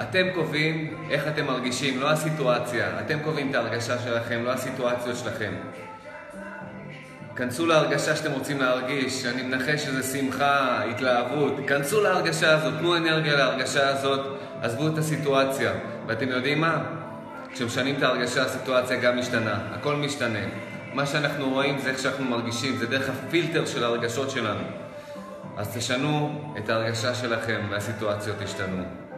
אתם קובעים איך אתם מרגישים, לא הסיטואציה. אתם קובעים את ההרגשה שלכם, לא הסיטואציות שלכם. כנסו להרגשה שאתם רוצים להרגיש, אני מנחש שזה שמחה, התלהבות. כנסו להרגשה הזאת, תנו אנרגיה להרגשה הזאת, עזבו את הסיטואציה. ואתם יודעים מה? כשמשנים את ההרגשה, הסיטואציה גם משתנה. הכל משתנה. מה שאנחנו רואים זה איך שאנחנו מרגישים, זה דרך הפילטר של הרגשות שלנו. אז תשנו את ההרגשה שלכם והסיטואציות ישתנו.